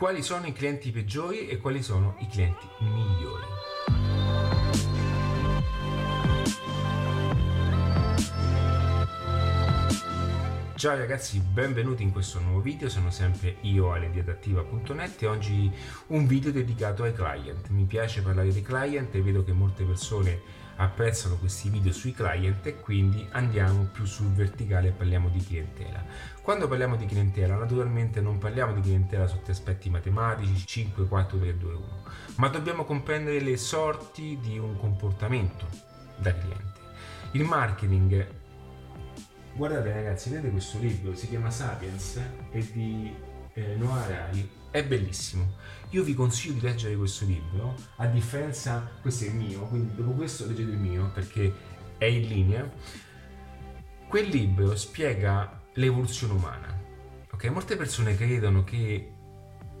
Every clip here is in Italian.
quali sono i clienti peggiori e quali sono i clienti migliori. Ciao ragazzi, benvenuti in questo nuovo video, sono sempre io alediadattiva.net e oggi un video dedicato ai client. Mi piace parlare dei client e vedo che molte persone apprezzano questi video sui client e quindi andiamo più sul verticale e parliamo di clientela. Quando parliamo di clientela naturalmente non parliamo di clientela sotto aspetti matematici 5, 4, 3, 2, 1, ma dobbiamo comprendere le sorti di un comportamento da cliente. Il marketing Guardate ragazzi, vedete questo libro, si chiama Sapiens, è di eh, Noah Rai, è bellissimo. Io vi consiglio di leggere questo libro, a differenza, questo è il mio, quindi dopo questo leggete il mio perché è in linea. Quel libro spiega l'evoluzione umana. Ok, molte persone credono che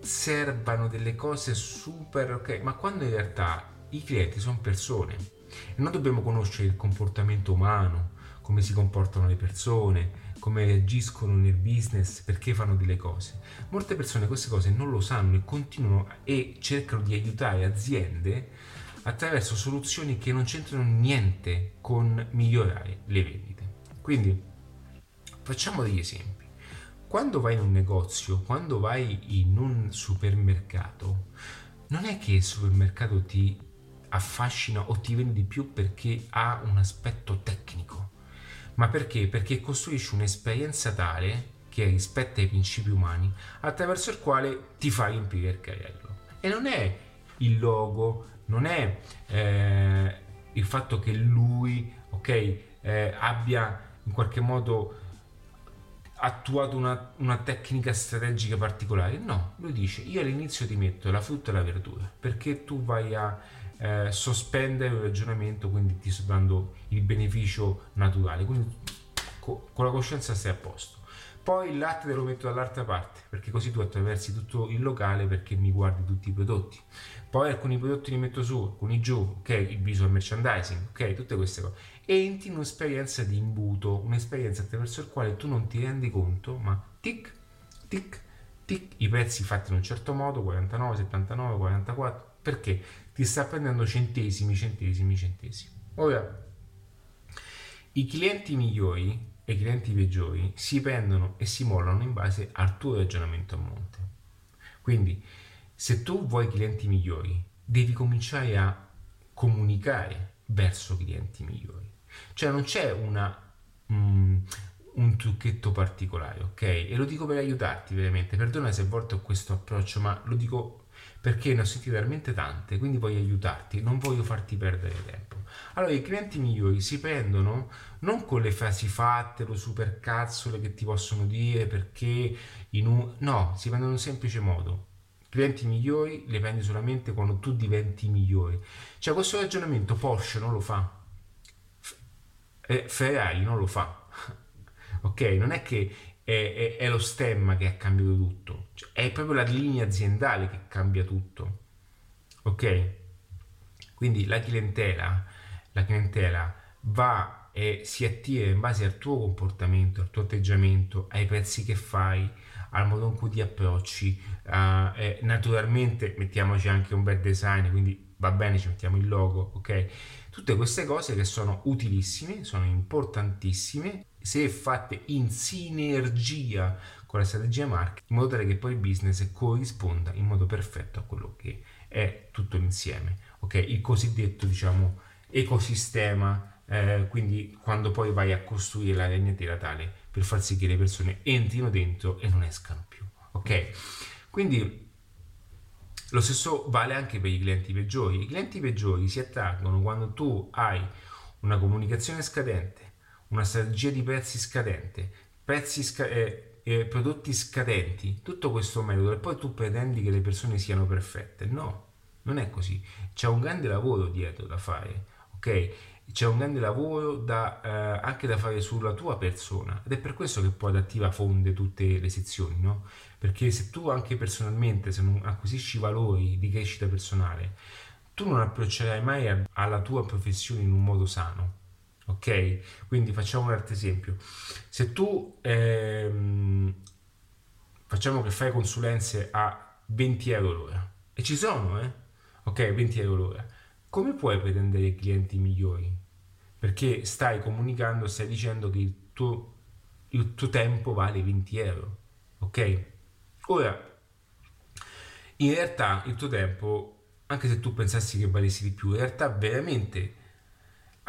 servano delle cose super ok, ma quando in realtà i clienti sono persone e noi dobbiamo conoscere il comportamento umano, come si comportano le persone, come agiscono nel business, perché fanno delle cose. Molte persone queste cose non lo sanno e continuano e cercano di aiutare aziende attraverso soluzioni che non c'entrano niente con migliorare le vendite. Quindi facciamo degli esempi. Quando vai in un negozio, quando vai in un supermercato, non è che il supermercato ti affascina o ti vende di più perché ha un aspetto tecnico ma perché? Perché costruisci un'esperienza tale che rispetta i principi umani attraverso il quale ti fa riempire il carrello. E non è il logo, non è eh, il fatto che lui ok, eh, abbia in qualche modo attuato una, una, tecnica strategica particolare. No, lui dice io all'inizio ti metto la frutta e la verdura perché tu vai a eh, sospendere il ragionamento, quindi ti sto dando il beneficio naturale, quindi co- con la coscienza stai a posto. Poi il latte te lo metto dall'altra parte, perché così tu attraversi tutto il locale perché mi guardi tutti i prodotti. Poi alcuni prodotti li metto su, alcuni giù, ok, il visual merchandising, ok, tutte queste cose. Entri in un'esperienza di imbuto, un'esperienza attraverso il quale tu non ti rendi conto, ma tic, tic, tic, i prezzi fatti in un certo modo, 49, 79, 44, perché ti sta prendendo centesimi, centesimi, centesimi. Ora, i clienti migliori e i clienti peggiori si prendono e si mollano in base al tuo ragionamento a monte. Quindi, se tu vuoi clienti migliori, devi cominciare a comunicare verso clienti migliori. Cioè non c'è una, mm, un trucchetto particolare, ok? E lo dico per aiutarti veramente. Perdona se a volte ho questo approccio, ma lo dico perché ne ho sentite talmente tante, quindi voglio aiutarti, non voglio farti perdere tempo. Allora, i clienti migliori si prendono non con le frasi fatte, lo supercazzole che ti possono dire perché in un... no, si prendono in un semplice modo. Clienti migliori le prendi solamente quando tu diventi migliore. Cioè, questo ragionamento Porsche non lo fa, eh, Ferrari non lo fa. ok? Non è che è, è, è, lo stemma che ha cambiato tutto, cioè, è proprio la linea aziendale che cambia tutto. Ok? Quindi la clientela, la clientela va e si attira in base al tuo comportamento, al tuo atteggiamento, ai prezzi che fai, al modo in cui ti approcci. Uh, eh, naturalmente mettiamoci anche un bel design, quindi va bene, ci mettiamo il logo, ok? Tutte queste cose che sono utilissime, sono importantissime se fatte in sinergia con la strategia marketing, in modo tale che poi il business corrisponda in modo perfetto a quello che è tutto l'insieme, ok? Il cosiddetto, diciamo, ecosistema, eh, quindi quando poi vai a costruire la ragnatela tale per far sì che le persone entrino dentro e non escano più, ok? Quindi lo stesso vale anche per i clienti peggiori. I clienti peggiori si attraggono quando tu hai una comunicazione scadente, una strategia di prezzi scadente, prezzi sca- eh, eh, prodotti scadenti, tutto questo metodo e poi tu pretendi che le persone siano perfette. No, non è così. C'è un grande lavoro dietro da fare, ok? C'è un grande lavoro da, eh, anche da fare sulla tua persona ed è per questo che poi Adattiva fonde tutte le sezioni, no? Perché se tu anche personalmente, se non acquisisci valori di crescita personale, tu non approccerai mai alla tua professione in un modo sano ok? Quindi facciamo un altro esempio. Se tu ehm, facciamo che fai consulenze a 20 euro l'ora. E ci sono, eh? Ok, 20 euro l'ora. Come puoi pretendere clienti migliori? Perché stai comunicando, stai dicendo che il tuo, il tuo tempo vale 20 euro. Ok? Ora, in realtà il tuo tempo, anche se tu pensassi che valessi di più, in realtà veramente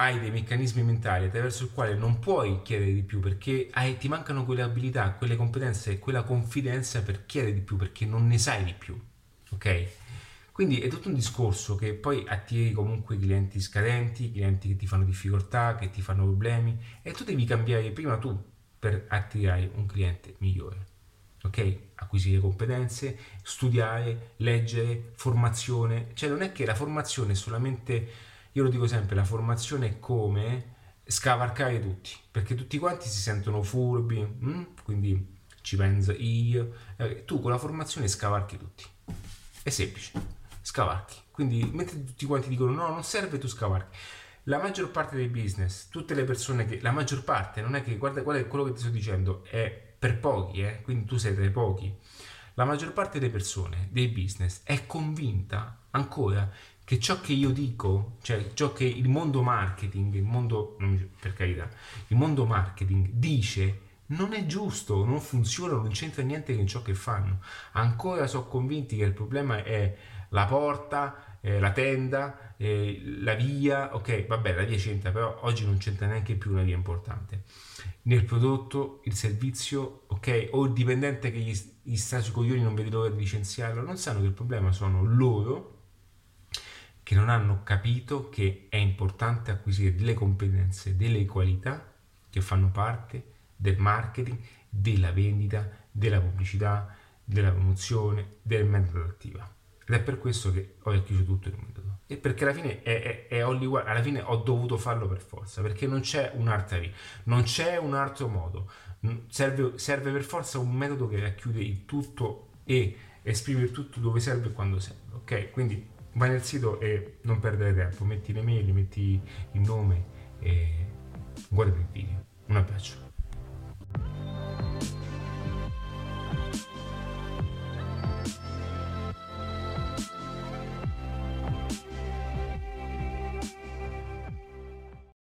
hai dei meccanismi mentali attraverso il quale non puoi chiedere di più perché hai, ti mancano quelle abilità, quelle competenze e quella confidenza per chiedere di più perché non ne sai di più. Ok? Quindi è tutto un discorso che poi attiri comunque clienti scadenti, clienti che ti fanno difficoltà, che ti fanno problemi e tu devi cambiare prima tu per attirare un cliente migliore. Ok? Acquisire competenze, studiare, leggere, formazione. Cioè non è che la formazione è solamente io lo dico sempre, la formazione è come scavalcare tutti, perché tutti quanti si sentono furbi, hm? quindi ci penso io, eh, tu con la formazione scavalchi tutti. È semplice, scavalchi. Quindi mentre tutti quanti dicono no, non serve, tu scavalchi. La maggior parte dei business, tutte le persone che, la maggior parte, non è che, guarda, guarda quello che ti sto dicendo, è per pochi, eh? quindi tu sei tra i pochi. La maggior parte delle persone, dei business, è convinta ancora che ciò che io dico, cioè ciò che il mondo marketing, il mondo, per carità, il mondo marketing dice non è giusto, non funziona, non c'entra niente con ciò che fanno. Ancora sono convinti che il problema è la porta, eh, la tenda, eh, la via, ok, vabbè, la via c'entra, però oggi non c'entra neanche più una via importante. Nel prodotto, il servizio, ok, o il dipendente che gli, gli sta sui coglioni non vede l'ora di licenziarlo, non sanno che il problema sono loro che non hanno capito che è importante acquisire delle competenze, delle qualità che fanno parte del marketing, della vendita, della pubblicità, della promozione, del metodo attiva. Ed è per questo che ho richiuso tutto il metodo. E perché alla fine, è, è, è Hollywood, alla fine ho dovuto farlo per forza, perché non c'è un'altra via, non c'è un altro modo. Serve, serve per forza un metodo che racchiude il tutto e esprime il tutto dove serve e quando serve. Ok? Quindi vai nel sito e non perdere tempo, metti le mail, metti il nome e guarda il video. Un abbraccio.